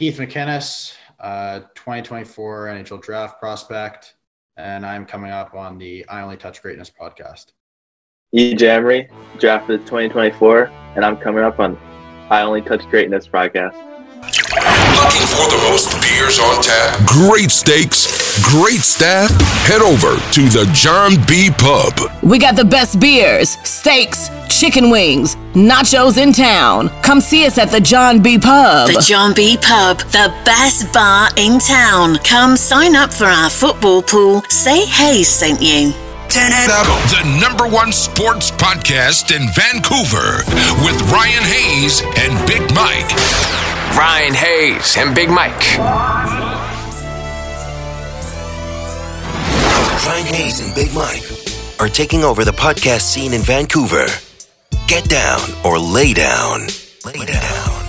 Keith McInnes, uh, 2024 NHL draft prospect, and I'm coming up on the I Only Touch Greatness podcast. E. Jamry, drafted 2024, and I'm coming up on I Only Touch Greatness podcast. Looking for the most beers on tap? Great steaks, great staff? Head over to the John B. Pub. We got the best beers, steaks, chicken wings, nachos in town. Come see us at the John B. Pub. The John B. Pub, the best bar in town. Come sign up for our football pool. Say hey sent you. Turn it up. The number one sports podcast in Vancouver with Ryan Hayes and Big Mike. Ryan Hayes and Big Mike. Ryan Hayes and Big Mike are taking over the podcast scene in Vancouver. Get down or lay down. Lay down.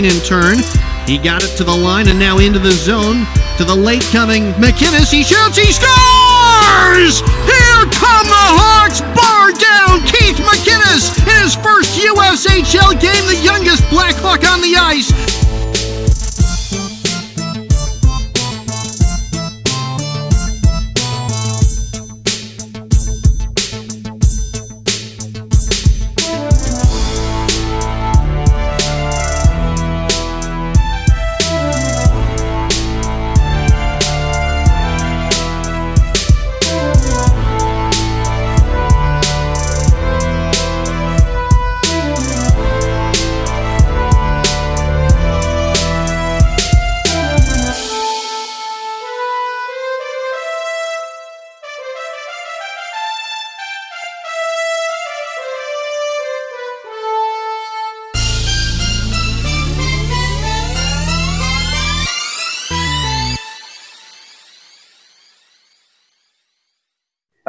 In turn, he got it to the line and now into the zone to the late coming McInnes. He shoots, he scores! Here come the Hawks! Bar down Keith McInnes in his first USHL game, the youngest Blackhawk on the ice.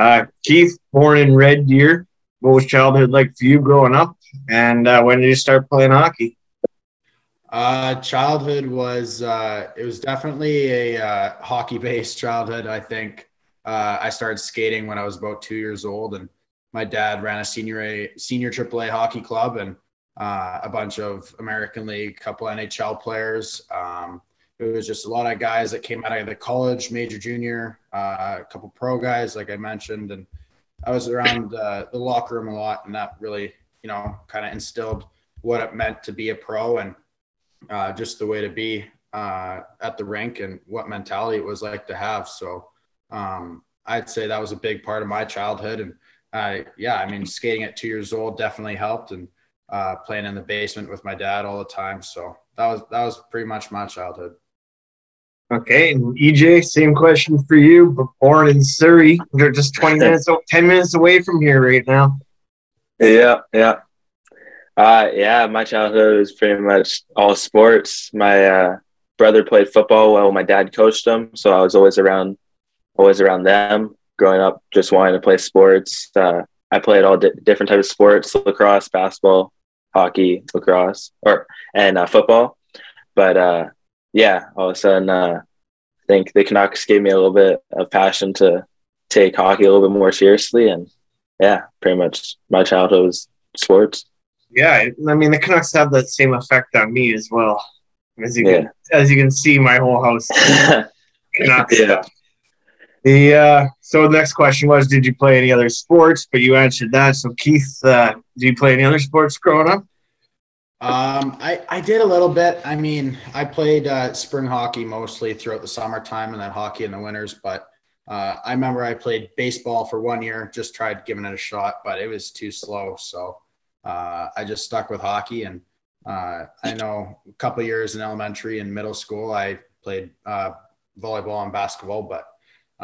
Uh, Keith, born in Red Deer. What was childhood like for you growing up? And uh, when did you start playing hockey? Uh, childhood was uh, it was definitely a uh, hockey based childhood. I think uh, I started skating when I was about two years old, and my dad ran a senior A senior AAA hockey club and uh, a bunch of American League, couple NHL players. Um, it was just a lot of guys that came out of the college, major, junior, uh, a couple pro guys, like I mentioned, and I was around uh, the locker room a lot, and that really, you know, kind of instilled what it meant to be a pro and uh, just the way to be uh, at the rink and what mentality it was like to have. So um, I'd say that was a big part of my childhood. And I, yeah, I mean, skating at two years old definitely helped, and uh, playing in the basement with my dad all the time. So that was that was pretty much my childhood. Okay, and EJ, same question for you. But born in Surrey, they're just 20 minutes, 10 minutes away from here right now. Yeah, yeah. Uh, yeah, my childhood was pretty much all sports. My uh, brother played football while my dad coached him, so I was always around, always around them. Growing up, just wanting to play sports. Uh, I played all di- different types of sports: lacrosse, basketball, hockey, lacrosse, or and uh, football. But uh, yeah, all of a sudden, uh, think the Canucks gave me a little bit of passion to take hockey a little bit more seriously. And yeah, pretty much my childhood was sports. Yeah, I mean the Canucks have that same effect on me as well. As you can, as you can see, my whole house Canucks. Yeah. The uh, so the next question was, did you play any other sports? But you answered that. So Keith, uh, did you play any other sports growing up? Um, I, I did a little bit. I mean, I played uh, spring hockey mostly throughout the summertime and then hockey in the winters. But uh, I remember I played baseball for one year, just tried giving it a shot, but it was too slow. So uh, I just stuck with hockey. And uh, I know a couple years in elementary and middle school, I played uh, volleyball and basketball. But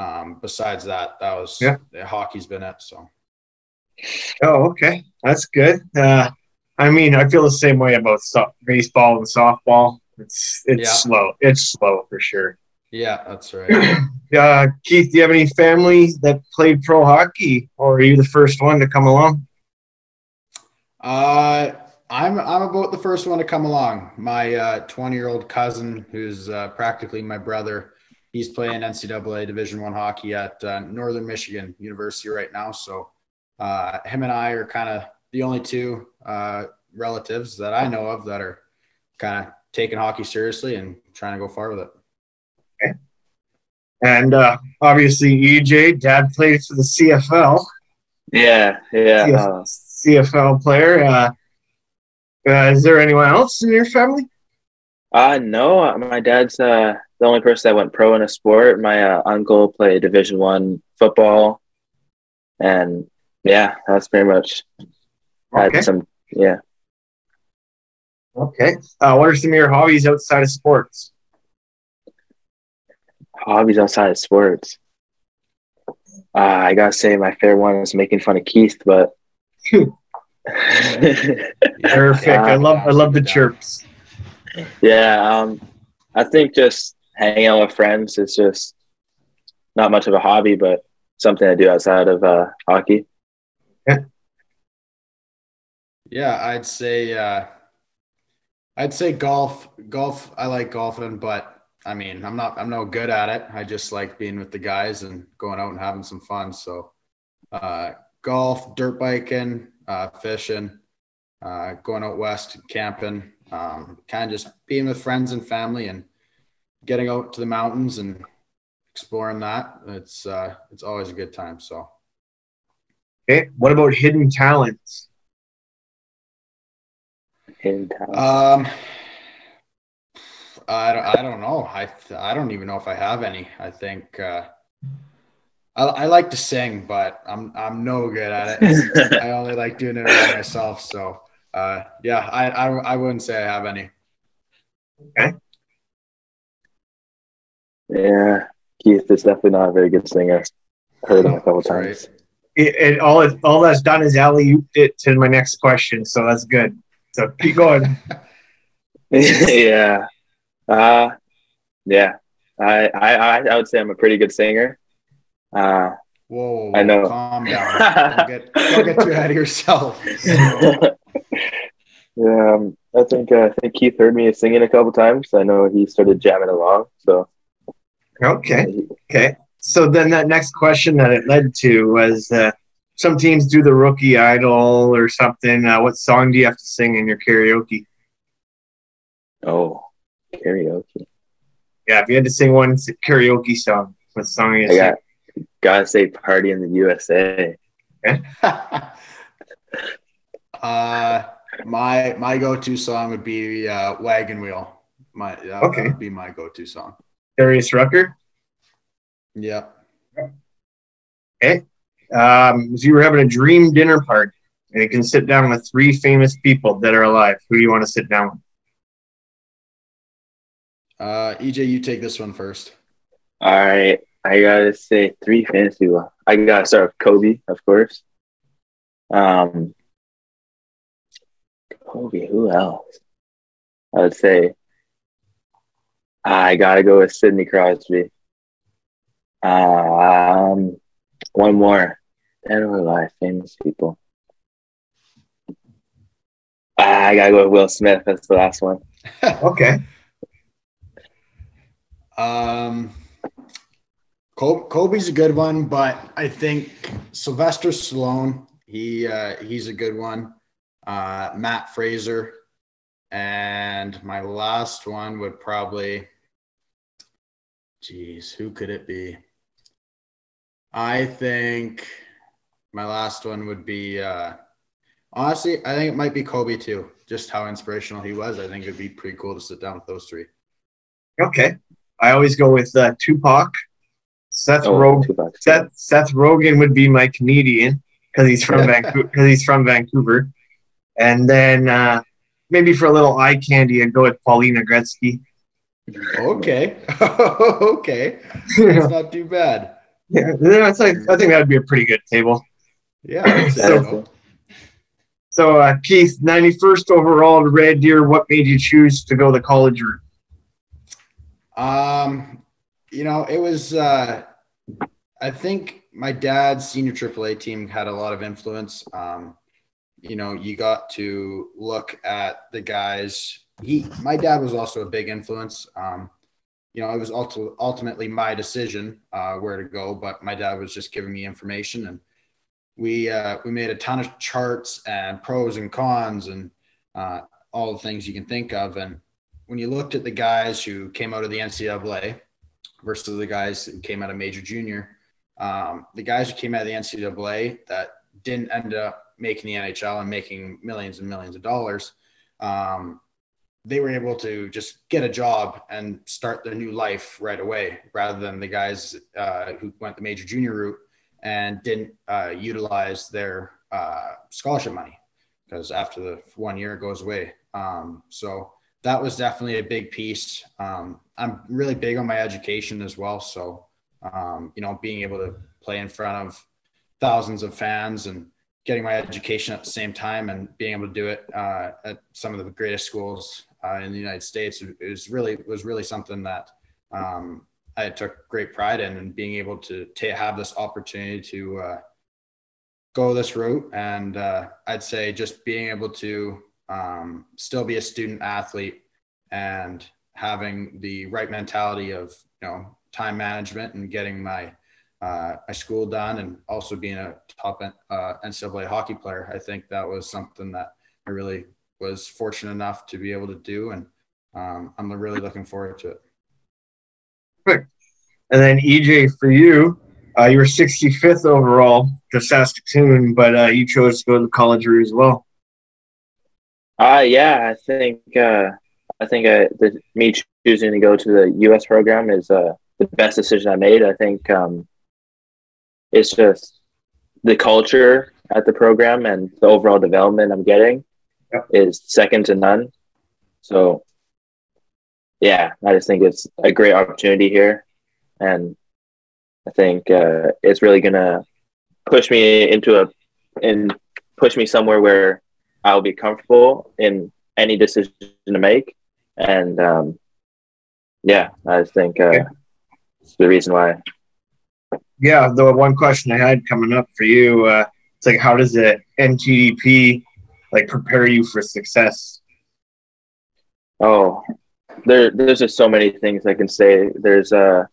um, besides that, that was Yeah. hockey's been it. So Oh, okay, that's good. Uh, I mean, I feel the same way about so- baseball and softball. It's it's Yeah. slow. It's slow for sure. yeah, that's right. Uh, Keith, do you have any family that played pro hockey, or are you the first one to come along? Uh, I'm I'm about the first one to come along. My 20 year old cousin, who's uh, practically my brother, he's playing NCAA Division One hockey at uh, Northern Michigan University right now. So uh, him and I are kind of the only two uh, relatives that I know of that are kind of taking hockey seriously and trying to go far with it. And uh, obviously, EJ, dad plays for the CFL. Yeah. Yeah. Uh, CFL player. Uh, uh, is there anyone else in your family? Uh no, uh, my dad's uh the only person that went pro in a sport. My uh, uncle played Division One football, and yeah, that's pretty much had Okay. some. Yeah, Okay. Uh, what are some of your hobbies outside of sports? hobbies outside of sports. Uh, I gotta say, my favorite one is making fun of Keith, but Perfect. I love I love the chirps. yeah, um, I think just hanging out with friends is just not much of a hobby, but something I do outside of uh, hockey. Yeah, I'd say uh, I'd say golf. Golf. I like golfing, but I mean, I'm not. I'm no good at it. I just like being with the guys and going out and having some fun. So, uh, golf, dirt biking, uh, fishing, uh, going out west, camping, um, kind of just being with friends and family and getting out to the mountains and exploring that. It's uh, it's always a good time. So. Okay. What about hidden talents? In town. Um, I don't, I don't know. I I don't even know if I have any. I think uh, I, I like to sing, but I'm I'm no good at it. I only like doing it by myself. So uh, yeah, I, I I wouldn't say I have any. Okay. Yeah, Keith is definitely not a very good singer. Heard him a couple That's right. times. It, it all it, all that's done is alley ooped it to my next question, so that's good. So keep going. yeah. Uh yeah. I, I I I would say I'm a pretty good singer. Uh Whoa, I know. Calm down. Don't get don't get too ahead of yourself. yeah, um, I think uh, I think Keith heard me singing a couple times. I know he started jamming along. So Okay. Okay. So then that next question that it led to was uh, some teams do the rookie idol or something. Uh, what song do you have to sing in your karaoke? oh, karaoke. Yeah, if you had to sing one karaoke song, what song are you I sing? got gotta say party in the USA. uh, my my go-to song would be uh, "Wagon Wheel." My that Okay. would be my go-to song. Darius Rucker. Yep. Okay. Um, if you were having a dream dinner party and you can sit down with three famous people that are alive, who do you want to sit down with? Uh, EJ, you take this one first. All right, I gotta say three fantasy. Well, I gotta start with Kobe, of course. Um, Kobe. Who else? I would say I gotta go with Sidney Crosby. Um, one more. Dead or alive, famous people. I gotta go with Will Smith. That's the last one. Okay. Um, Kobe's a good one, but I think Sylvester Stallone, he uh, he's a good one. Uh, Matt Fraser, and my last one would probably, geez, who could it be? I think my last one would be uh, honestly, I think it might be Kobe too. Just how inspirational he was. I think it'd be pretty cool to sit down with those three. Okay, I always go with uh, Tupac. Seth Oh, Rogen. Tupac. Seth Seth Rogen would be my comedian because he's from Vancouver. Because he's from Vancouver, and then uh, maybe for a little eye candy, I'd go with Paulina Gretzky. Okay, okay, that's not too bad. Yeah, I think that would be a pretty good table. Yeah. So- So, uh, Keith, 91st overall to Red Deer. What made you choose to go the college route? Um, you know, it was. Uh, I think my dad's senior AAA team had a lot of influence. Um, you know, you got to look at the guys. He, my dad was also a big influence. Um, you know, it was ulti- ultimately my decision uh, where to go, but my dad was just giving me information, and we uh, we made a ton of charts and pros and cons and uh, all the things you can think of. And when you looked at the guys who came out of the NCAA versus the guys who came out of major junior, um, the guys who came out of the NCAA that didn't end up making the NHL and making millions and millions of dollars, um, they were able to just get a job and start their new life right away, rather than the guys uh, who went the major junior route and didn't uh, utilize their uh, scholarship money because after the one year it goes away. Um, so that was definitely a big piece. Um, I'm really big on my education as well. So, um, you know, being able to play in front of thousands of fans and getting my education at the same time and being able to do it uh, at some of the greatest schools uh, in the United States is really was really something that um, I took great pride in and being able to, to have this opportunity to uh, go this route. And uh, I'd say just being able to um, still be a student athlete and having the right mentality of you know time management and getting my uh, my school done and also being a top uh, NCAA hockey player. I think that was something that I really was fortunate enough to be able to do, and um, I'm really looking forward to it. Perfect. And then EJ, for you, uh, you were 65th overall to Saskatoon, but uh, you chose to go to the college route as well. Uh, yeah, I think uh, I think uh, the, me choosing to go to the U.S. program is uh, the best decision I made. I think um, it's just the culture at the program and the overall development I'm getting Yep. is second to none. So, yeah, I just think it's a great opportunity here, and I think uh, it's really gonna push me into a and push me somewhere where I'll be comfortable in any decision to make. And um, yeah, I just think uh, it's the reason why. Yeah, the one question I had coming up for you, uh, it's like, how does the NTDP like prepare you for success? Oh, there, there's just so many things I can say. There's uh,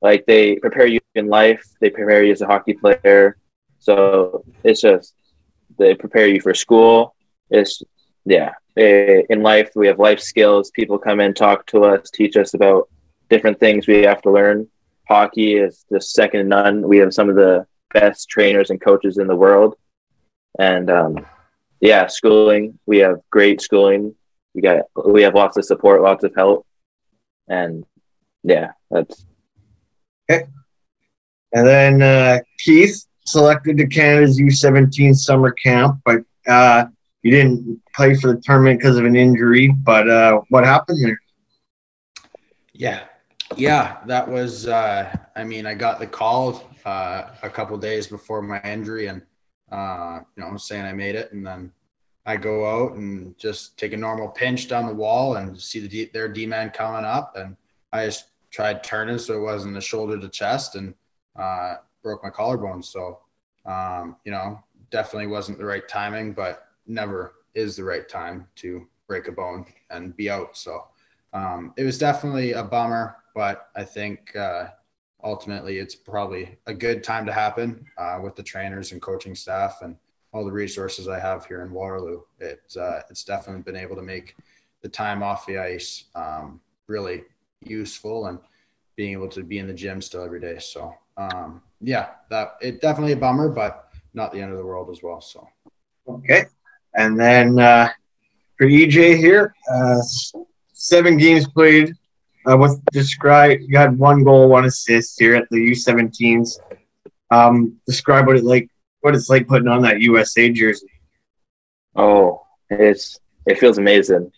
like they prepare you in life. They prepare you as a hockey player. So it's just they prepare you for school. It's yeah. eh, In life, we have life skills. People come in, talk to us, teach us about different things we have to learn. Hockey is just second to none. We have some of the best trainers and coaches in the world, and um, yeah, schooling. We have great schooling. We got we have lots of support, lots of help, and yeah, that's okay. And then uh, Keith selected to Canada's U17 summer camp, but uh, you didn't play for the tournament because of an injury. But uh, what happened there? Yeah. Yeah, that was uh I mean, I got the call uh a couple days before my injury and uh you know, saying I made it and then I go out and just take a normal pinch down the wall and see the D, their D man coming up. And I just tried turning so it wasn't a shoulder to chest and uh broke my collarbone. So um you know, definitely wasn't the right timing but never is the right time to break a bone and be out. So um, it was definitely a bummer, but I think uh, ultimately it's probably a good time to happen uh, with the trainers and coaching staff and all the resources I have here in Waterloo. It's uh, it's definitely been able to make the time off the ice um, really useful and being able to be in the gym still every day. So um, yeah, that it definitely a bummer, but not the end of the world as well. So okay, and then uh, for EJ here, uh, seven games played. Uh, what describe? You had one goal, one assist here at the U17s. Um, describe what it like. What it's like putting on that USA jersey. Oh, it's it feels amazing.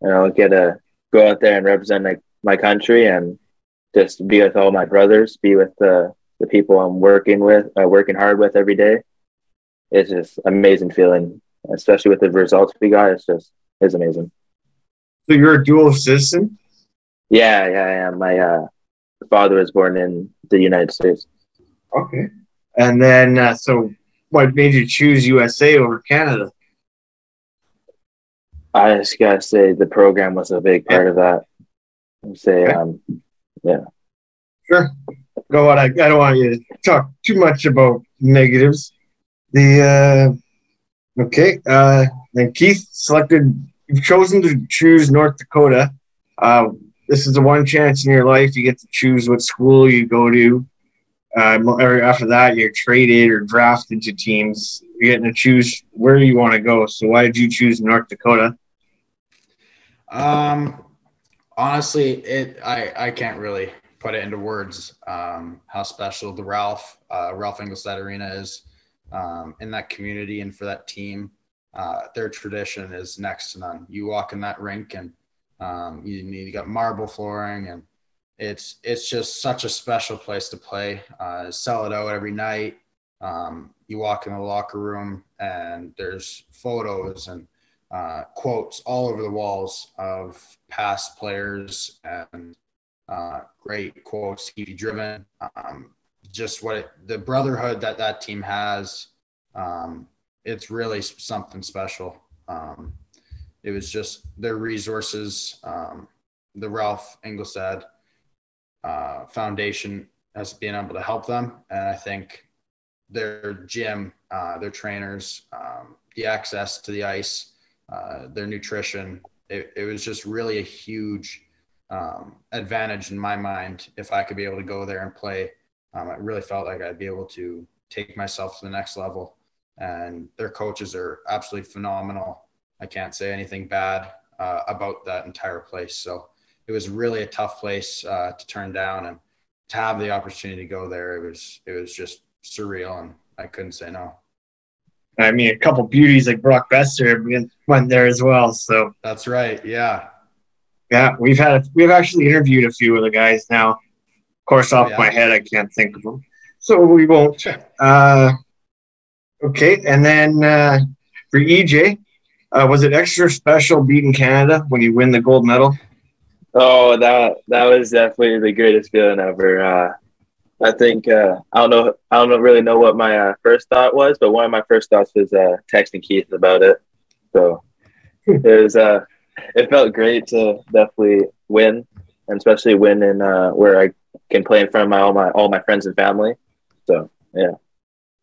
You know, get to go out there and represent like my country and just be with all my brothers, be with the the people I'm working with, uh, working hard with every day. It's just amazing feeling, especially with the results we got. It's just it's amazing. So you're a dual citizen. Yeah, yeah, I am. My uh, father was born in the United States. Okay, and then uh, so what made you choose USA over Canada? I just gotta say the program was a big part of that. I'd say, Okay. um, yeah. Sure. Go on. I, I don't want you to talk too much about negatives. The uh, okay. Uh, then Keith selected. You've chosen to choose North Dakota. Uh, this is the one chance in your life you get to choose what school you go to. Uh, after that, you're traded or drafted to teams. You're getting to choose where you want to go. So why did you choose North Dakota? Um, honestly, it I I can't really put it into words. Um, how special the Ralph uh, Ralph Engelstad Arena is um, in that community and for that team. Uh, their tradition is next to none. You walk in that rink and um, you you got marble flooring and it's it's just such a special place to play. Uh, sell it out every night. Um, you walk in the locker room and there's photos and uh, quotes all over the walls of past players and uh, great quotes, Stevie Driven. Um, just what it, the brotherhood that that team has, um, it's really something special. Um, it was just their resources. Um, the Ralph Engelstad uh, Foundation has been able to help them, and I think their gym, uh, their trainers, um, the access to the ice, uh, their nutrition. It, it was just really a huge um, advantage in my mind if I could be able to go there and play. Um, I really felt like I'd be able to take myself to the next level. And their coaches are absolutely phenomenal. I can't say anything bad uh, about that entire place. So it was really a tough place uh, to turn down, and to have the opportunity to go there, it was it was just surreal, and I couldn't say no. I mean, a couple beauties like Brock Boeser went there as well. So That's right. Yeah. Yeah, we've had we've actually interviewed a few of the guys now. Of course, off Yeah. my head, I can't think of them, so we won't. Uh, okay, and then uh, for EJ, uh, was it extra special beating Canada when you win the gold medal? Oh, that that was definitely the greatest feeling ever. Uh, I think uh, I don't know. I don't really know what my uh, first thought was, but one of my first thoughts was uh, texting Keith about it. So it was. Uh, it felt great to definitely win, and especially win in uh, where I can play in front of my all my all my friends and family. So yeah,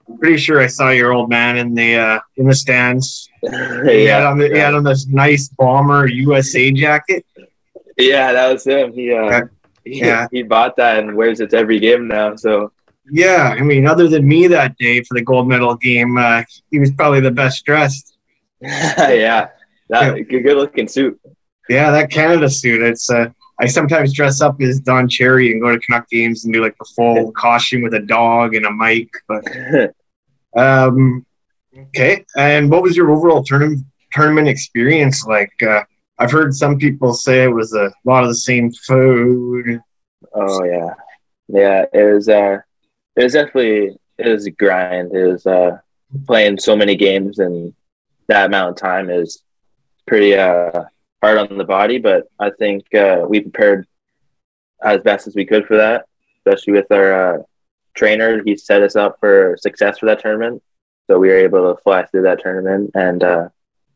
I'm pretty sure I saw your old man in the uh, in the stands. He had yeah, on the, he had on this nice bomber USA jacket. yeah. That was him. He uh, he, Yeah. he bought that and wears it to every game now. So Yeah, I mean, other than me that day for the gold medal game, uh, he was probably the best dressed. yeah, that good, good looking suit. Yeah, that Canada suit. It's uh, I sometimes dress up as Don Cherry and go to Canuck games and do like the full costume with a dog and a mic. But um, okay. And what was your overall tournament tournament experience like? Uh, I've heard some people say it was a lot of the same food. Oh yeah, yeah. It was. Uh, it was definitely. It was a grind. It was uh, playing so many games and that amount of time is pretty uh, hard on the body. But I think uh, we prepared as best as we could for that, especially with our uh, trainer. He set us up for success for that tournament, so we were able to fly through that tournament. And uh,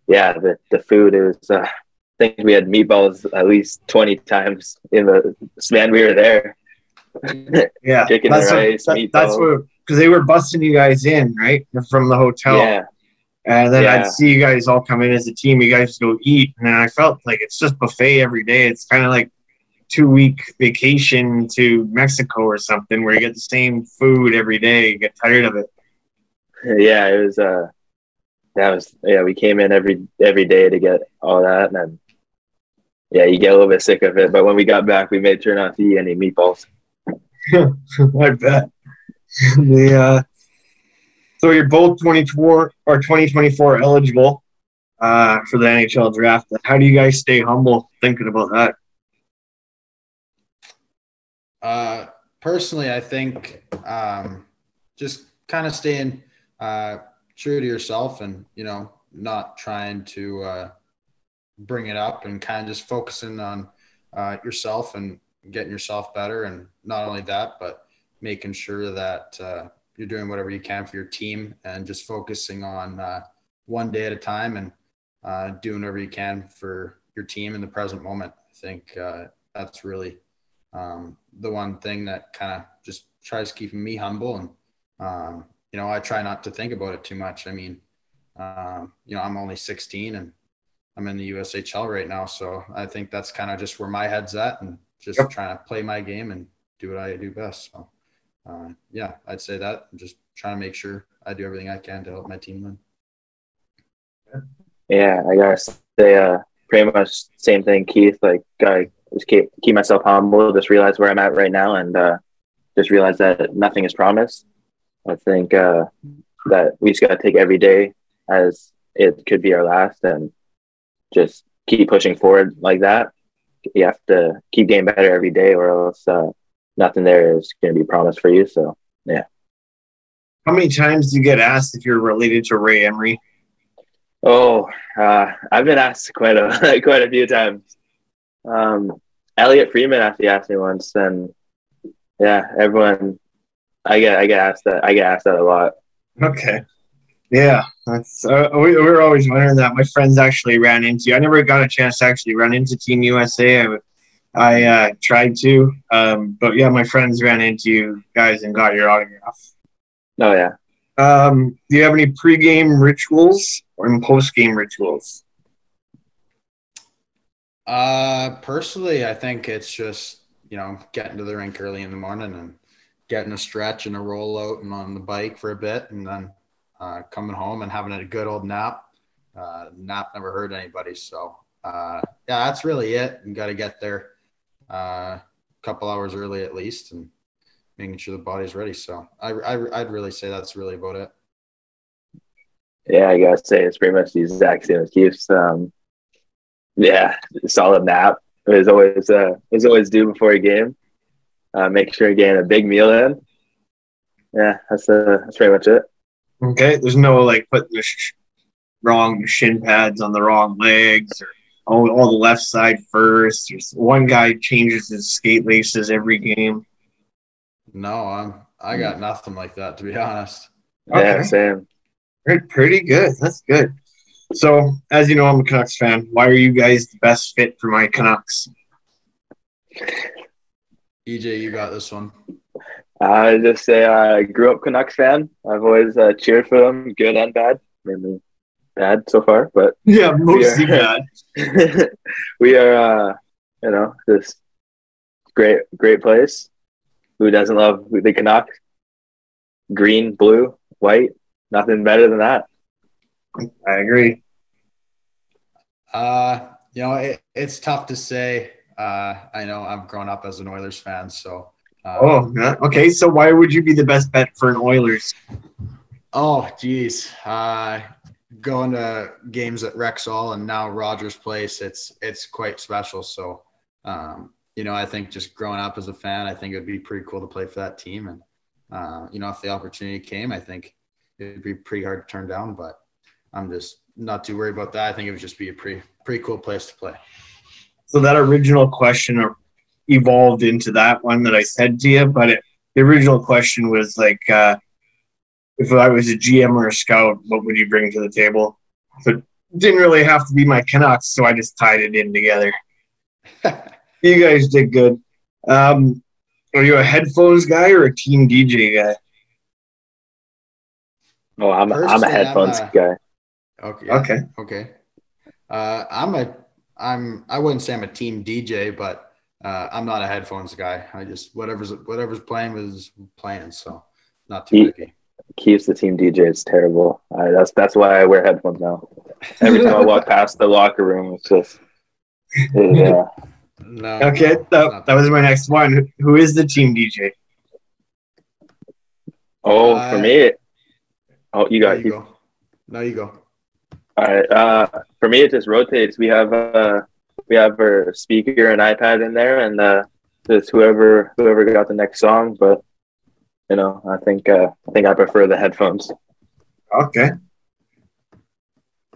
yeah, the the food was. Think we had meatballs at least twenty times in the span we were there. Yeah, Chicken that's and what- rice, that- that's what because they were busting you guys in right from the hotel. Yeah. And then Yeah. I'd see you guys all come in as a team. You guys go eat, and I felt like it's just buffet every day. It's kind of like two week vacation to Mexico or something, where you get the same food every day. You get tired of it. yeah, it was uh that was yeah, we came in every every day to get all that and then yeah, you get a little bit sick of it. But when we got back we made sure not to eat any meatballs. I bet. the uh, so you're both 24 or 2024 eligible uh, for the NHL draft. How do you guys stay humble thinking about that? Uh, personally, I think um, just kind of staying uh, true to yourself and, you know, not trying to uh, bring it up and kind of just focusing on uh, yourself and getting yourself better. And not only that, but making sure that uh, you're doing whatever you can for your team and just focusing on uh, one day at a time and uh, doing whatever you can for your team in the present moment. I think uh, that's really um, the one thing that kind of just tries keeping me humble and um, you know i try not to think about it too much i mean um, you know i'm only 16 and i'm in the ushl right now so i think that's kind of just where my head's at and just Yep. trying to play my game and do what i do best so uh, yeah i'd say that and just trying to make sure i do everything i can to help my team win Yeah, I gotta say uh pretty much same thing, Keith. Like gotta just keep keep myself humble, just realize where I'm at right now and uh just realize that nothing is promised. I think uh that we just gotta take every day as it could be our last and just keep pushing forward like that. You have to keep getting better every day or else uh nothing there is gonna be promised for you. So yeah. How many times do you get asked if you're related to Ray Emery? Oh, uh, I've been asked quite a quite a few times. Um, Elliot Freeman actually asked me once, and yeah, everyone, I get I get asked that I get asked that a lot. Okay. Yeah, that's uh, we, we were always wondering that. My friends actually ran into you. I never got a chance to actually run into Team USA. I, I uh, tried to, um, but yeah, my friends ran into you guys and got your autograph. Oh yeah, Um, do you have any pregame rituals or postgame rituals? Uh, personally, I think it's just you know getting to the rink early in the morning and getting a stretch and a roll out and on the bike for a bit, and then uh, coming home and having a good old nap. Uh, nap never hurt anybody, so uh, yeah, that's really it. You got to get there uh, a couple hours early at least, and making sure the body's ready. So I, I I'd really say that's really about it. yeah. I gotta say it's pretty much the exact same as Keith's. Um, yeah, solid nap is always uh is always due before a game. Uh, make sure you're getting a big meal in. Yeah, that's uh that's pretty much it. Okay, there's no like putting the sh- wrong shin pads on the wrong legs or all, all the left side first. There's one guy changes his skate laces every game. No, I'm I got nothing like that to be honest. Yeah, Okay. same. Pretty, pretty good. That's good. So, as you know, I'm a Canucks fan. Why are you guys the best fit for my Canucks? EJ, you got this one. I just say I grew up Canucks fan. I've always uh, cheered for them, good and bad. Mainly bad so far, but Yeah, mostly Yeah. bad. we are, uh, you know, this great, great place. Who doesn't love the Canucks? Green, blue, white, nothing better than that. I agree. Uh, you know, it, it's tough to say. Uh, I know I've grown up as an Oilers fan, so. Oh, yeah. okay. So, why would you be the best bet for an Oilers? Oh, geez. Uh, going to games at Rexall and now Rogers Place, it's it's quite special. So, um, you know, I think just growing up as a fan, I think it would be pretty cool to play for that team. And uh, you know, if the opportunity came, I think it'd be pretty hard to turn down. But I'm just not too worried about that. I think it would just be a pretty pretty cool place to play. So, that original question evolved into that one that I said to you, but it, the original question was like, uh, if I was a GM or a scout, what would you bring to the table? So, it didn't really have to be my Canucks, so I just tied it in together. you guys did good. Um, are you a headphones guy or a team DJ guy? Oh, I'm a, I'm a Personally, I'm headphones a- guy. Okay. Okay. Okay. Uh, I'm a I'm I wouldn't say I'm a team DJ, but uh, I'm not a headphones guy. I just whatever's whatever's playing was playing, so not too Ye- picky. Keeps the team DJ. It's terrible. I, that's that's why I wear headphones now. Every time I walk past the locker room, it's just yeah. No. Okay, no, that, that was my next one. Who is the team DJ? Oh, Uh, for me, oh you There got you go. No, you go. All right. Uh, for me, it just rotates. We have uh, we have our speaker and iPad in there, and uh, just whoever whoever got the next song. But you know, I think uh, I think I prefer the headphones. Okay.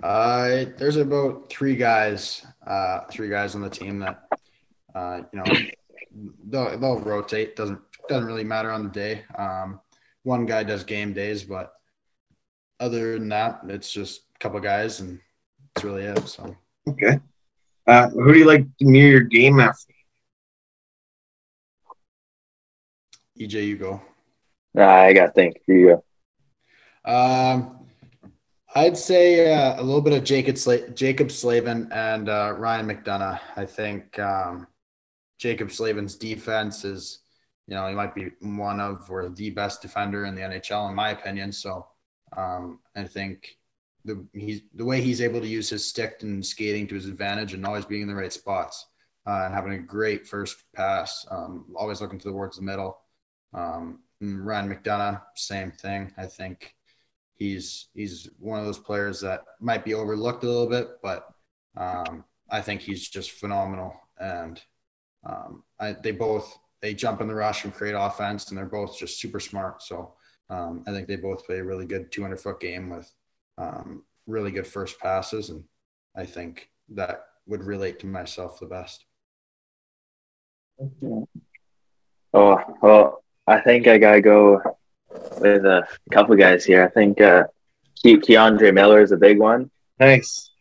Uh, there's about three guys, uh, three guys on the team that, uh, you know, they'll, they'll rotate. Doesn't doesn't really matter on the day. Um, one guy does game days, but other than that, it's just a couple guys, and that's really it. So Okay. Uh, who do you like to mirror your game after? EJ, you go. Nah, I got to think. Here you go. Um, I'd say uh, a little bit of Jacob Sla- Jaccob Slavin and uh, Ryan McDonagh. I think um, Jaccob Slavin's defense is, you know, he might be one of or the best defender in the NHL in my opinion. So um, I think the he's the way he's able to use his stick and skating to his advantage and always being in the right spots uh, and having a great first pass, um, always looking towards the middle. Um, Ryan McDonagh, same thing. I think he's he's one of those players that might be overlooked a little bit, but um, I think he's just phenomenal. And um, I, they both they jump in the rush and create offense, and they're both just super smart. So um, I think they both play a really good 200 foot game with um, really good first passes, and I think that would relate to myself the best. Oh, well, I think I gotta go with a couple guys here. I think uh, Ke- K'Andre Miller is a big one. Nice.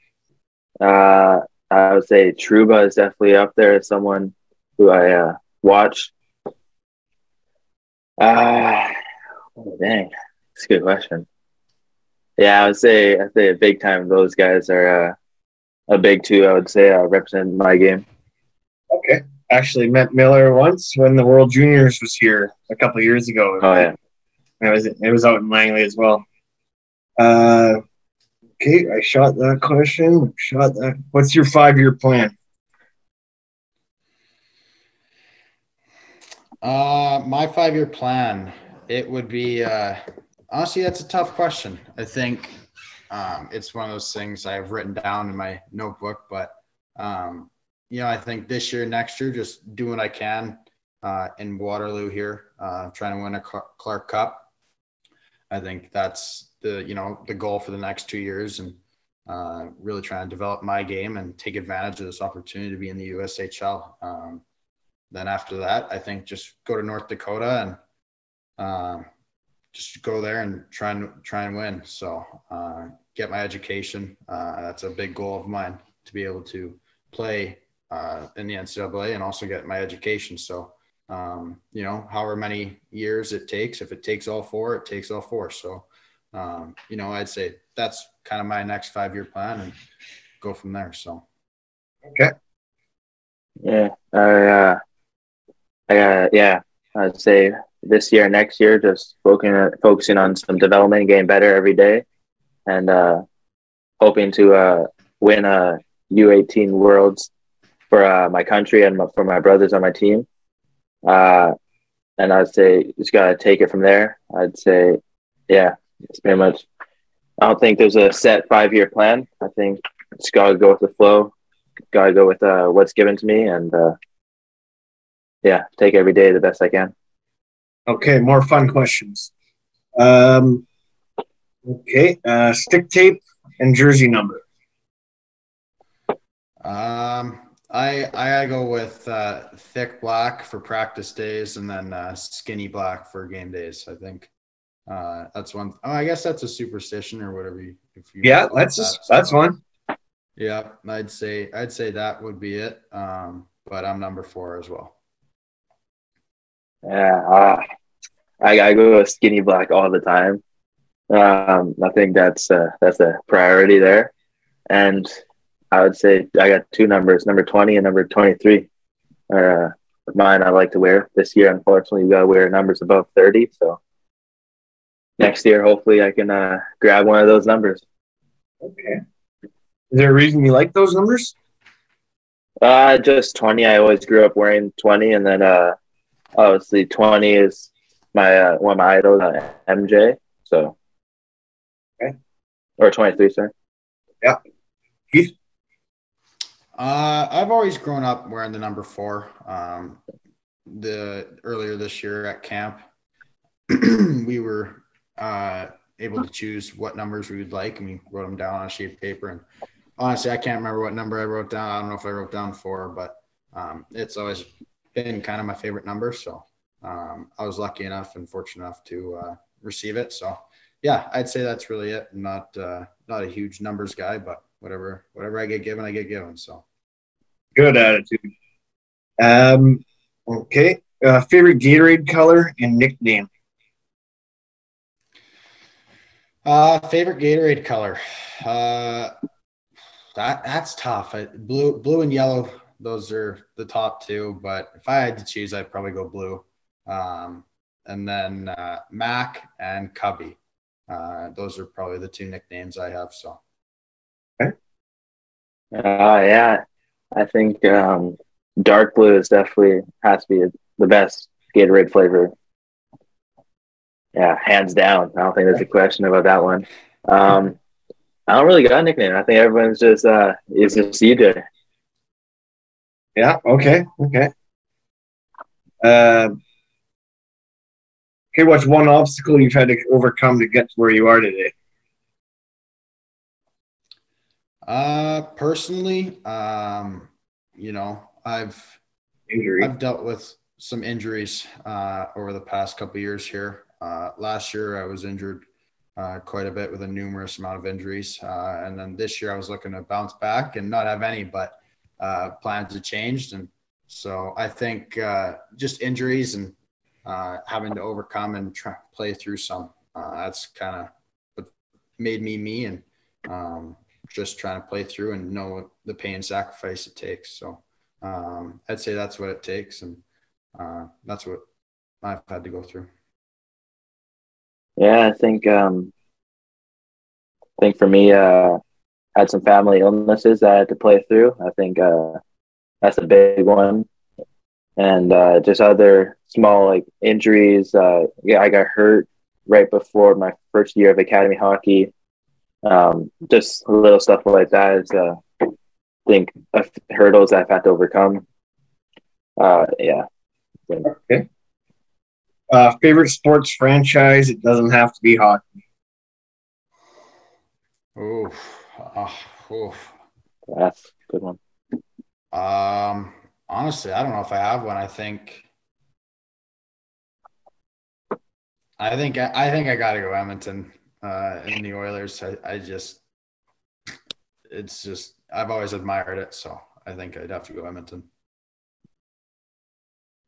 Uh, I would say Trouba is definitely up there as someone who I uh, watch. Uh, oh, dang, that's a good question. Yeah, I would say I say big time. Those guys are uh, a big two. I would say uh, represent my game. Okay. Actually met Miller once when the World Juniors was here a couple years ago. Oh yeah, It was it was out in Langley as well. Uh, okay, I shot that question. Shot that. What's your five year plan? Uh, my five year plan, it would be uh, honestly, that's a tough question. I think um, it's one of those things I have written down in my notebook, but um, you know, I think this year, next year, just do what I can uh, in Waterloo here, uh, trying to win a Clark Cup. I think that's the you know the goal for the next two years, and uh, really trying to develop my game and take advantage of this opportunity to be in the USHL. Um, then after that, I think just go to North Dakota and um, just go there and try and try and win. So uh, get my education. Uh, that's a big goal of mine to be able to play uh, in the NCAA and also get my education. So um, you know, however many years it takes, if it takes all four, it takes all four. So um, you know, I'd say that's kind of my next five year plan and go from there. So Okay. yeah. I uh, I uh, yeah. I'd say this year, next year, just focusing focusing on some development, getting better every day, and uh, hoping to uh, win a U18 Worlds for uh, my country and my, for my brothers on my team. Uh, and I'd say just gotta take it from there. I'd say, yeah, it's pretty much. I don't think there's a set five year plan. I think just gotta go with the flow. Gotta go with uh, what's given to me, and uh, yeah, take every day the best I can. Okay, more fun questions. Um, okay, uh, stick tape and jersey number. Um, I I go with uh, thick black for practice days, and then uh, skinny black for game days. I think uh, that's one. Oh, I guess that's a superstition or whatever. You, if you Yeah, that's that. that's So, one. Yeah, I'd say I'd say that would be it. Um, but I'm number four as well. Yeah, uh, I I go skinny black all the time. Um, I think that's uh, that's a priority there, and I would say I got two numbers, number twenty and number twenty three. Uh, mine I like to wear this year. Unfortunately, you got to wear numbers above thirty. So next year, hopefully, I can uh, grab one of those numbers. Okay. Is there a reason you like those numbers? Uh, just 20. I always grew up wearing 20. And then, uh, obviously 20 is my, uh, one of my idols, uh, MJ. So, okay. Or 23, sorry. Yeah. Keith? Uh, I've always grown up wearing the number four. Um, the earlier this year at camp, we were, uh, able to choose what numbers we would like and we wrote them down on a sheet of paper and honestly, I can't remember what number I wrote down. I don't know if I wrote down four, but um, it's always been kind of my favorite number. So um, I was lucky enough and fortunate enough to uh, receive it. So yeah, I'd say that's really it. not uh, not a huge numbers guy, but whatever whatever I get given, I get given. So good attitude. Um, okay, uh, favorite Gatorade color and nickname. Uh, favorite Gatorade color. Uh, that that's tough. I, blue, blue and yellow, those are the top two. But if I had to choose, I'd probably go blue. Um, and then uh, Mac and Cubby. Uh, those are probably the two nicknames I have. So. Uh, yeah, I think um, dark blue is definitely has to be the best Gatorade flavor. Yeah, hands down. I don't think there's a question about that one. Um, I don't really got a nickname. I think everyone's just uh is just CJ. Yeah. Okay. Okay. Uh, okay. What's one obstacle you've had to overcome to get to where you are today? Uh, personally, um, you know, I've Injury. I've dealt with some injuries uh, over the past couple years here. Uh, last year, I was injured uh, quite a bit with a numerous amount of injuries. Uh, and then this year I was looking to bounce back and not have any, but uh, plans have changed. And so I think uh, just injuries and uh, having to overcome and try play through some, uh, that's kind of what made me me and um, just trying to play through and know the pain and sacrifice it takes. So um, I'd say that's what it takes. And uh that's what I've had to go through. Yeah, I think um, I think for me, uh, had some family illnesses that I had to play through. I think uh, that's a big one, and uh, just other small like injuries. Uh, yeah, I got hurt right before my first year of academy hockey. Um, just little stuff like that is, uh, I think, hurdles I've had to overcome. Uh, yeah. Okay. Uh, favorite sports franchise? It doesn't have to be hockey. Oh, uh, oof. That's a good one. Um, honestly, I don't know if I have one. I think, I think, I think I got to go Edmonton uh, in the Oilers. I, I just, it's just, I've always admired it, so I think I'd have to go Edmonton.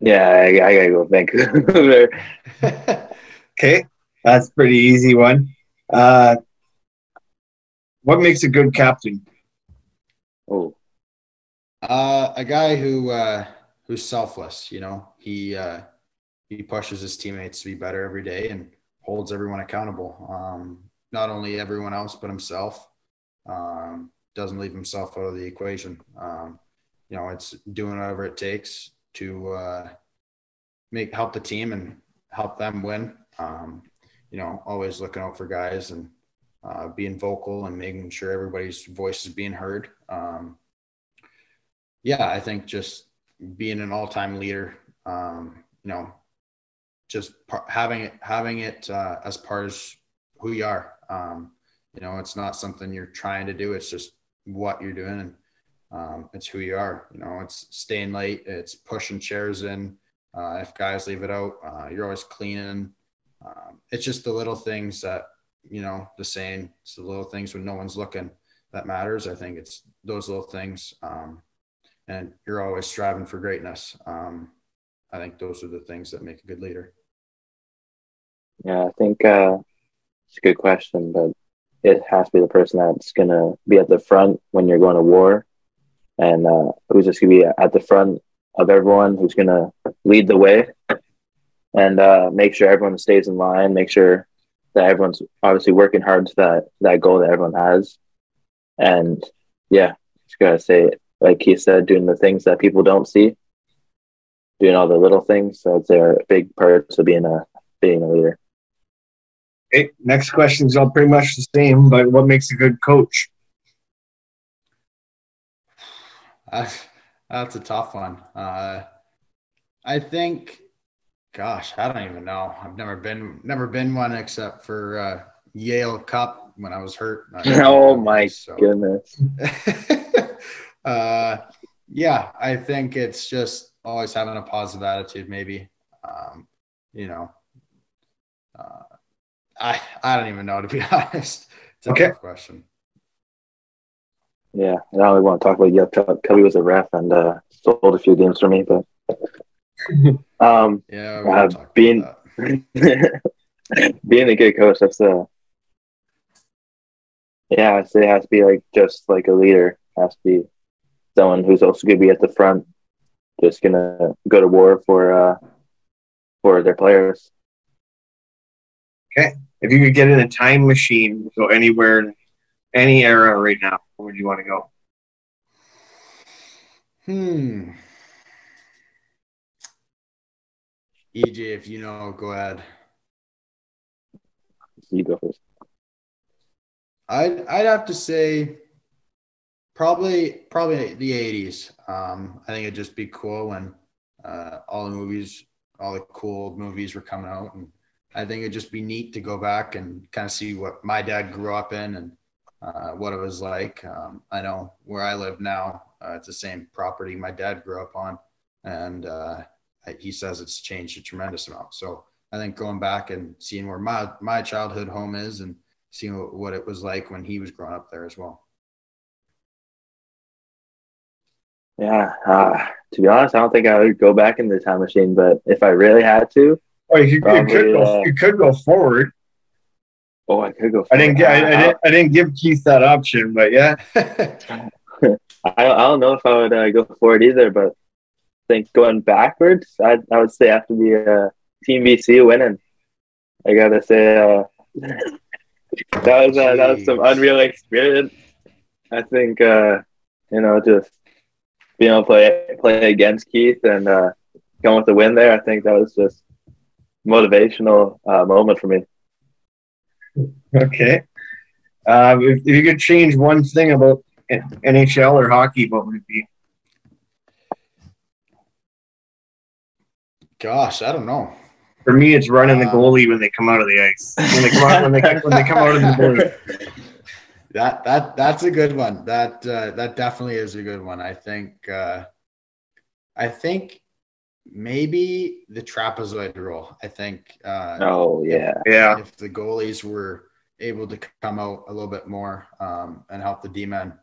Yeah, I, I gotta go Vancouver. okay, that's pretty easy one. Uh, what makes a good captain? Oh, uh, a guy who uh, who's selfless. You know, he uh, he pushes his teammates to be better every day and holds everyone accountable. Um, not only everyone else, but himself. Um, doesn't leave himself out of the equation. Um, you know, it's doing whatever it takes to uh, make help the team and help them win. Um, you know, always looking out for guys and uh, being vocal and making sure everybody's voice is being heard. Um, yeah, I think just being an all-time leader, um, you know, just par- having it having it uh, as part of who you are. Um, you know, it's not something you're trying to do; it's just what you're doing, and um, it's who you are. You know, it's staying late, it's pushing chairs in. Uh, if guys leave it out, uh, you're always cleaning. Um, it's just the little things that you know the saying. It's the little things when no one's looking that matters. I think it's those little things, um, and you're always striving for greatness. Um, I think those are the things that make a good leader. Yeah, I think uh, it's a good question, but it has to be the person that's gonna be at the front when you're going to war, and uh, who's just gonna be at the front of everyone, who's gonna lead the way, and uh, make sure everyone stays in line, make sure that everyone's obviously working hard to that that goal that everyone has, and yeah, just gotta say, like he said, doing the things that people don't see, doing all the little things. So they're big parts of being a being a leader. Okay, next question is all pretty much the same, but what makes a good coach? That's, that's a tough one. Uh, I think, gosh, I don't even know. I've never been never been one except for uh, Yale Cup when I was hurt. oh my so. goodness. uh, yeah, I think it's just always having a positive attitude. Maybe, um, you know. Uh, I I don't even know to be honest. It's a okay. tough question. Yeah, I only want to talk about Yup Cubby was a ref and uh, sold a few games for me, but um, yeah, uh, being being a good coach, that's a yeah, I'd say it has to be like just like a leader, it has to be someone who's also gonna be at the front, just gonna go to war for uh for their players. Okay. If you could get in a time machine, go anywhere any era right now, where would you want to go? Hmm. EJ, if you know, go ahead. You go first. I'd I'd have to say probably probably the '80s. Um, I think it'd just be cool when uh, all the movies, all the cool movies were coming out, and I think it'd just be neat to go back and kind of see what my dad grew up in and uh, what it was like. Um, I know where I live now, uh, it's the same property my dad grew up on, and uh, he says it's changed a tremendous amount. So I think going back and seeing where my my childhood home is and seeing what, what it was like when he was growing up there as well. Yeah, uh, to be honest, I don't think I would go back in the time machine, but if I really had to, Oh, you, Probably, you could go. Uh, you could go forward. Oh, I could go. Forward. I didn't. Get, I, I, didn't. I didn't give Keith that option, but yeah. I, I don't know if I would uh, go forward either, but I think going backwards, I I would say after the uh, Team BC winning, I gotta say uh, that was uh, that was some unreal experience. I think uh, you know just being able to play play against Keith and uh, come with the win there. I think that was just motivational uh, moment for me. Okay. Uh, if, if, you could change one thing about NHL or hockey, what would it be? Gosh, I don't know. For me, it's running the uh, goalie when they come out of the ice. When they come out, when they, when they come out of the goalie. That that that's a good one. That uh, that definitely is a good one. I think. Uh, I think maybe the trapezoid rule. I think. Uh, oh yeah, if, yeah. If the goalies were able to come out a little bit more um, and help the D men,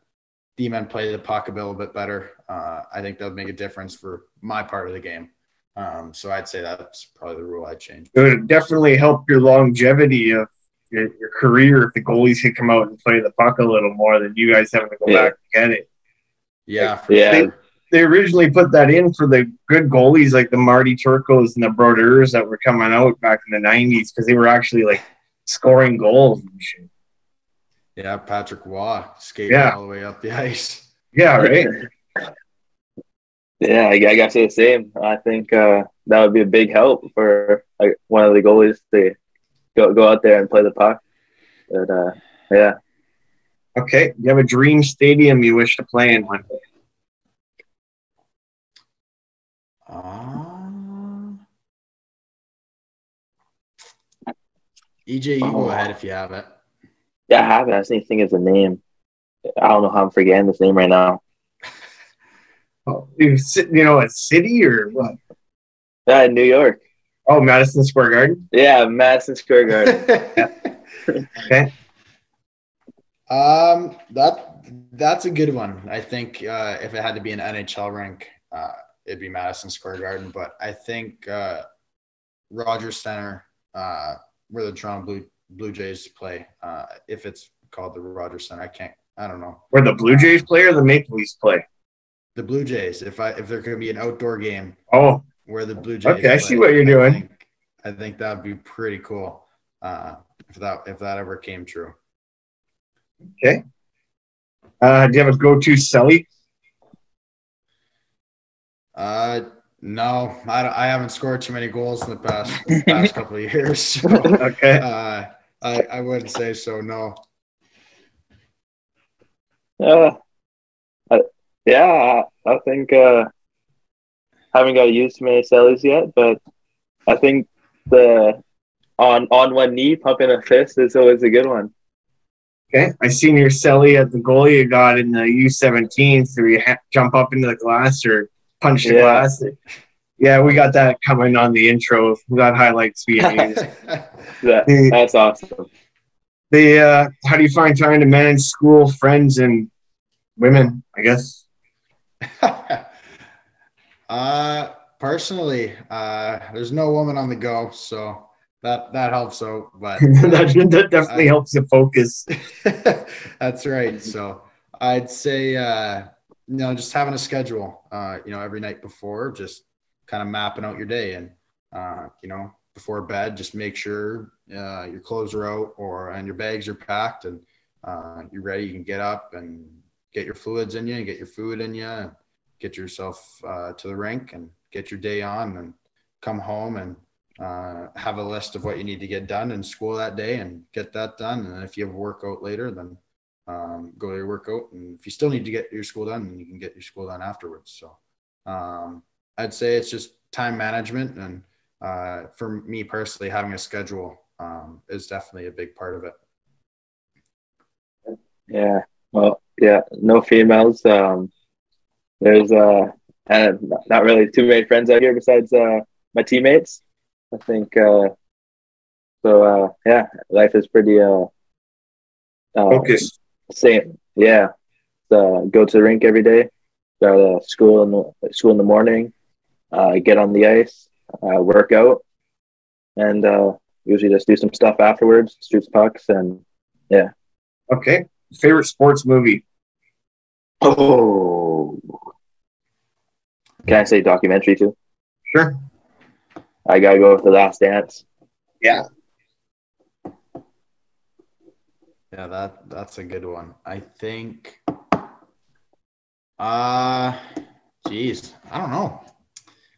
D men play the puck a little bit better, uh, I think that would make a difference for my part of the game. Um, so I'd say that's probably the rule I'd change. It would definitely help your longevity of your, your career if the goalies could come out and play the puck a little more than you guys having to go yeah. back and get it. Yeah, yeah. They, they originally put that in for the good goalies like the Marty Turcos and the Brodeurs that were coming out back in the '90s because they were actually like scoring goals and shit. Yeah, Patrick Waugh skating yeah. all the way up the ice. Yeah, right. Yeah, I, I gotta say the same. I think uh, that would be a big help for like, one of the goalies to go go out there and play the puck. But uh, yeah. Okay, you have a dream stadium you wish to play in one day. Uh, EJ, you oh. go ahead if you have it. Yeah, I have it. I just need to think of the name. I don't know how I'm forgetting this name right now. Oh, you, you know, a city or what? Uh, New York. Oh, Madison Square Garden? Yeah, Madison Square Garden. okay. Um, that that's a good one. I think uh, if it had to be an NHL rink, uh, it'd be Madison Square Garden. But I think uh, Rogers Center, uh, where the Toronto Blue Blue Jays play, uh, if it's called the Rogers Center, I can't. I don't know Where the Blue Jays play or the Maple Leafs play? The Blue Jays. If I if there could be an outdoor game Oh, where the Blue Jays. Okay, I see what you're doing. think, I think that'd be pretty cool uh, if that if that ever came true. okay. Uh, do you have a go-to celly? Uh, no, I, don't- I haven't scored too many goals in the past past couple of years. So, Okay. uh, I I wouldn't say so. No. Uh, I, yeah, I, I think uh, haven't got used to many cellys yet, but I think the on on one knee pumping a fist is always a good one. Okay. I seen your celly at the goalie you got in the U17, so you ha- jump up into the glass or punch the Yeah. glass. Yeah, we got that coming on the intro. We got highlights being used. That, that's awesome. the uh, how do you find time to manage school, friends, and women? I guess. uh, personally, uh, there's no woman on the go, so that that helps out. But that, that definitely helps you focus. That's right. So I'd say, uh, you know, just having a schedule, uh, you know, every night before, just kind of mapping out your day and, uh, you know, before bed, just make sure uh, your clothes are out or and your bags are packed and uh, you're ready. You can get up and get your fluids in you and get your food in you get yourself uh, to the rink and get your day on and come home and uh, have a list of what you need to get done in school that day and get that done. And if you have a workout later, then um, go to your workout. And if you still need to get your school done, then you can get your school done afterwards. So um, I'd say it's just time management. And uh, for me personally, having a schedule um, is definitely a big part of it. Yeah. Well, yeah. No females. Um, there's uh, and not really too many friends out here besides uh my teammates. I think uh, so. Uh, yeah, life is pretty uh, uh Focus. Same. Yeah. Uh, go to the rink every day. Go to school in the school in the morning. Uh, get on the ice. Uh, work out, and uh, usually just do some stuff afterwards. Shoots pucks and yeah. Okay. Favorite sports movie? Oh. Can I say documentary too? Sure. I gotta go with the Last Dance. Yeah. Yeah, that that's a good one. I think. Uh, geez, I don't know.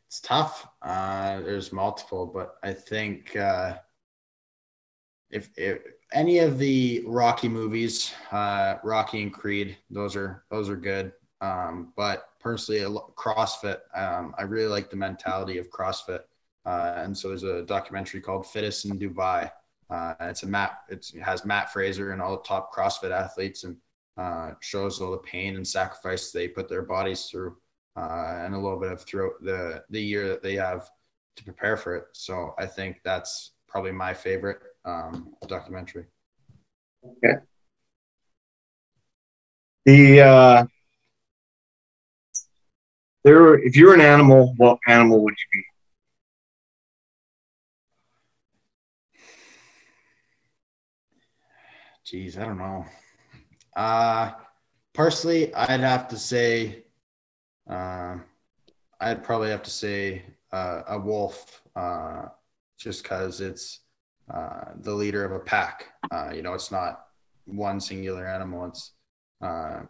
It's tough. Uh, there's multiple, but I think uh, if, if any of the Rocky movies, uh, Rocky and Creed, those are those are good. Um, but personally, CrossFit, um, I really like the mentality of CrossFit. Uh, and so there's a documentary called Fittest in Dubai. Uh, it's a Matt. It's, it has Matt Fraser and all the top CrossFit athletes, and uh, shows all the pain and sacrifice they put their bodies through, uh, and a little bit of throughout the the year that they have to prepare for it. So I think that's probably my favorite um, documentary. Okay. The uh, there. If you were an animal, what animal would you be? Geez, I don't know. Uh, personally, I'd have to say, uh, I'd probably have to say uh, a wolf, uh, just because it's uh, the leader of a pack. Uh, you know, it's not one singular animal. It's uh,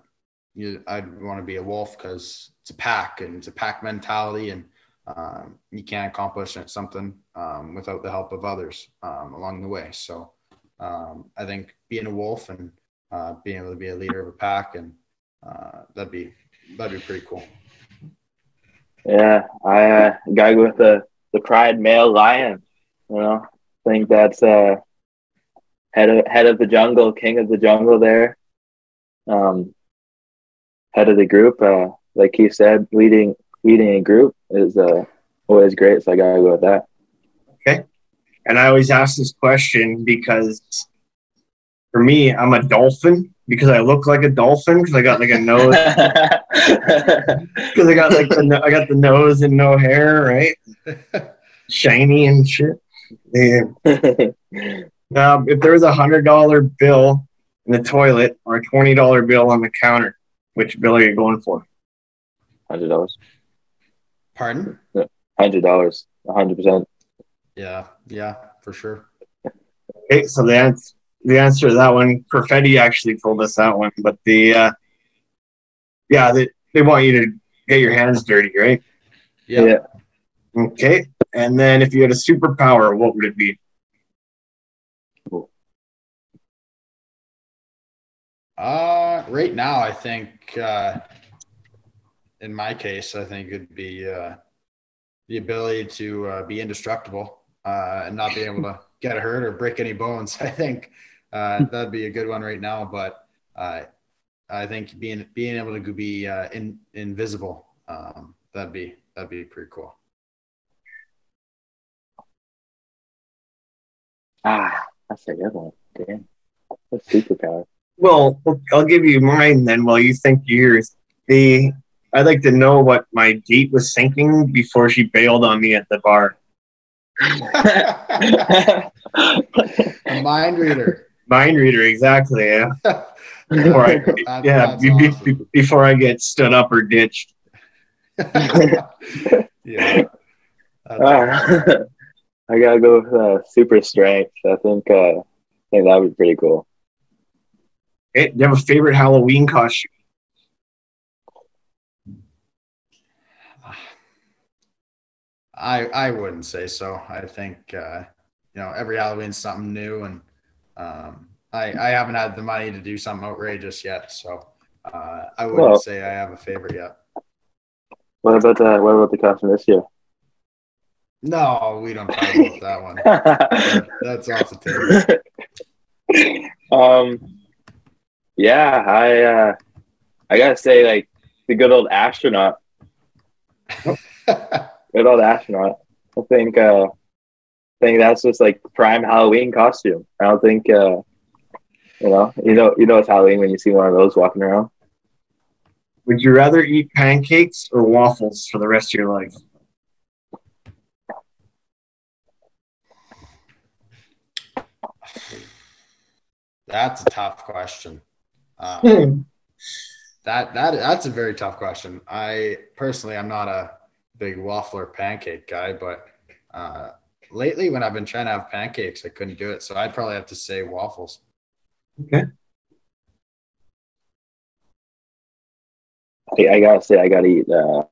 you, I'd want to be a wolf because it's a pack and it's a pack mentality, and um, you can't accomplish something um, without the help of others um, along the way. So um, I think being a wolf and uh, being able to be a leader of a pack and uh, that'd be that'd be pretty cool. Yeah, I uh, gotta with the the pride male lion. You know, I think that's uh head of head of the jungle, king of the jungle. There, um, head of the group. Uh, like Keith said, leading leading a group is uh always great. So I gotta go with that. Okay. And I always ask this question because for me, I'm a dolphin. because I look like a dolphin because I got like a nose because I got like the I got the nose and no hair, right? Shiny and shit. Yeah. Um, if there was a hundred dollar bill in the toilet or a twenty dollar bill on the counter, which bill are you going for? Hundred dollars. Pardon? Hundred dollars. hundred percent. Yeah, yeah, for sure. Okay, so the answer the answer to that one, Perfetti actually told us that one, but the uh, yeah, they they want you to get your hands dirty, right? Yeah. Yeah. Okay, and then if you had a superpower, what would it be? Cool. Uh, right now, I think, uh, in my case, I think it'd be uh, the ability to uh, be indestructible uh, and not be able to get hurt or break any bones. I think uh, that'd be a good one right now. But uh, I think being being able to be uh, in, invisible um, that'd be that'd be pretty cool. Ah, that's a good one. Damn. That's superpower. Well, I'll give you mine then while you think yours. The I'd like to know what my date was thinking before she bailed on me at the bar. A mind reader. Mind reader, exactly. Yeah. Before I, That- yeah. that's be- be- before I get stood up or ditched. yeah. That's Ah, I gotta go with uh, super strength. I think uh, I think that would be pretty cool. Okay, do you have a favorite Halloween costume? I I wouldn't say so. I think uh, you know every Halloween's something new, and um, I I haven't had the money to do something outrageous yet, so uh, I wouldn't Well- say I have a favorite yet. What about uh, what about the costume this year? No, we don't talk about that one. That- That's off the table. um, yeah, I uh, I gotta say like the good old astronaut, good old astronaut. I think uh, I think that's just like prime Halloween costume. I don't think uh, you know you know you know it's Halloween when you see one of those walking around. Would you rather eat pancakes or waffles for the rest of your life? That's a tough question. Uh, Hmm. that that that's a very tough question. I personally, I'm not a big waffle or pancake guy, but uh, lately when I've been trying to have pancakes, I couldn't do it. So I'd probably have to say waffles. I, I gotta say I gotta eat uh,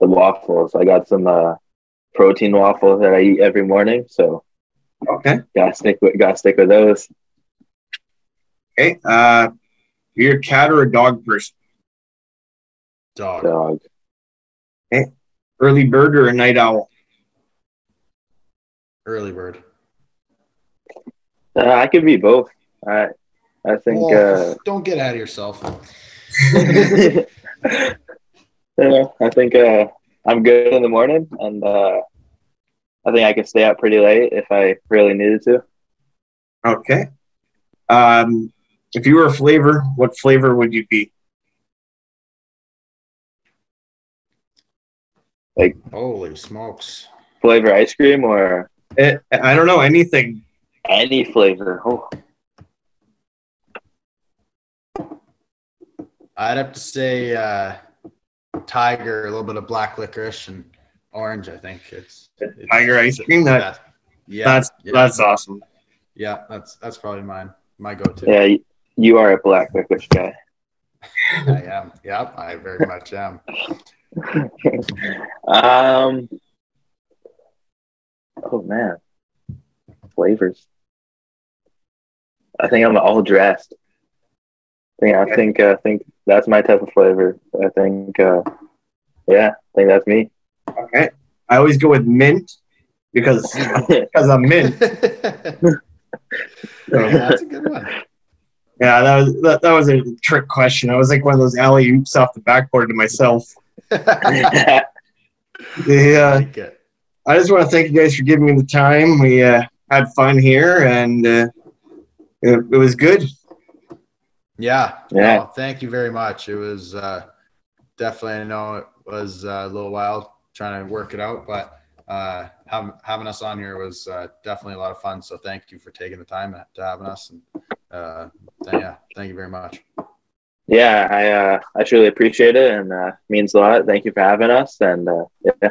the waffles. I got some uh, protein waffles that I eat every morning, so Okay. gotta stick with gotta stick with those. Okay. Uh, you're a cat or a dog person? Dog. Dog. Early bird or a night owl? Early bird. Uh, I could be both. I I think Well, uh, don't get ahead of yourself. you know, I think uh, I'm good in the morning, and uh, I think I could stay up pretty late if I really needed to. Okay. Um, if you were a flavor, what flavor would you be? Like Holy smokes. Flavor ice cream or Eh, I don't know anything. any flavor. Oh, I'd have to say uh, tiger, a little bit of black licorice and orange. I think it's, it's Tiger ice cream. That yeah, that's yeah, that's awesome. yeah. That's that's probably mine. My go-to. yeah, you, are a black licorice guy. I am. Yep, I very much am. um. Oh man, flavors. I think I'm all dressed. I think I think uh, I think that's my type of flavor. I think uh, yeah, I think that's me. Okay. I always go with mint because because I'm mint. Yeah, that's a good one. Yeah, that was that, that was a trick question. I was like one of those alley oops off the backboard to myself. yeah, I just want to thank you guys for giving me the time. We uh, had fun here, and uh, it, it, was good. Yeah, yeah. Well, thank you very much. It was uh, definitely I know it was uh, a little wild trying to work it out, but uh, having, having us on here was definitely a lot of fun. So thank you for taking the time to having us and uh, yeah, thank you very much. Yeah, I uh, I truly appreciate it and uh, means a lot. Thank you for having us, and uh, yeah,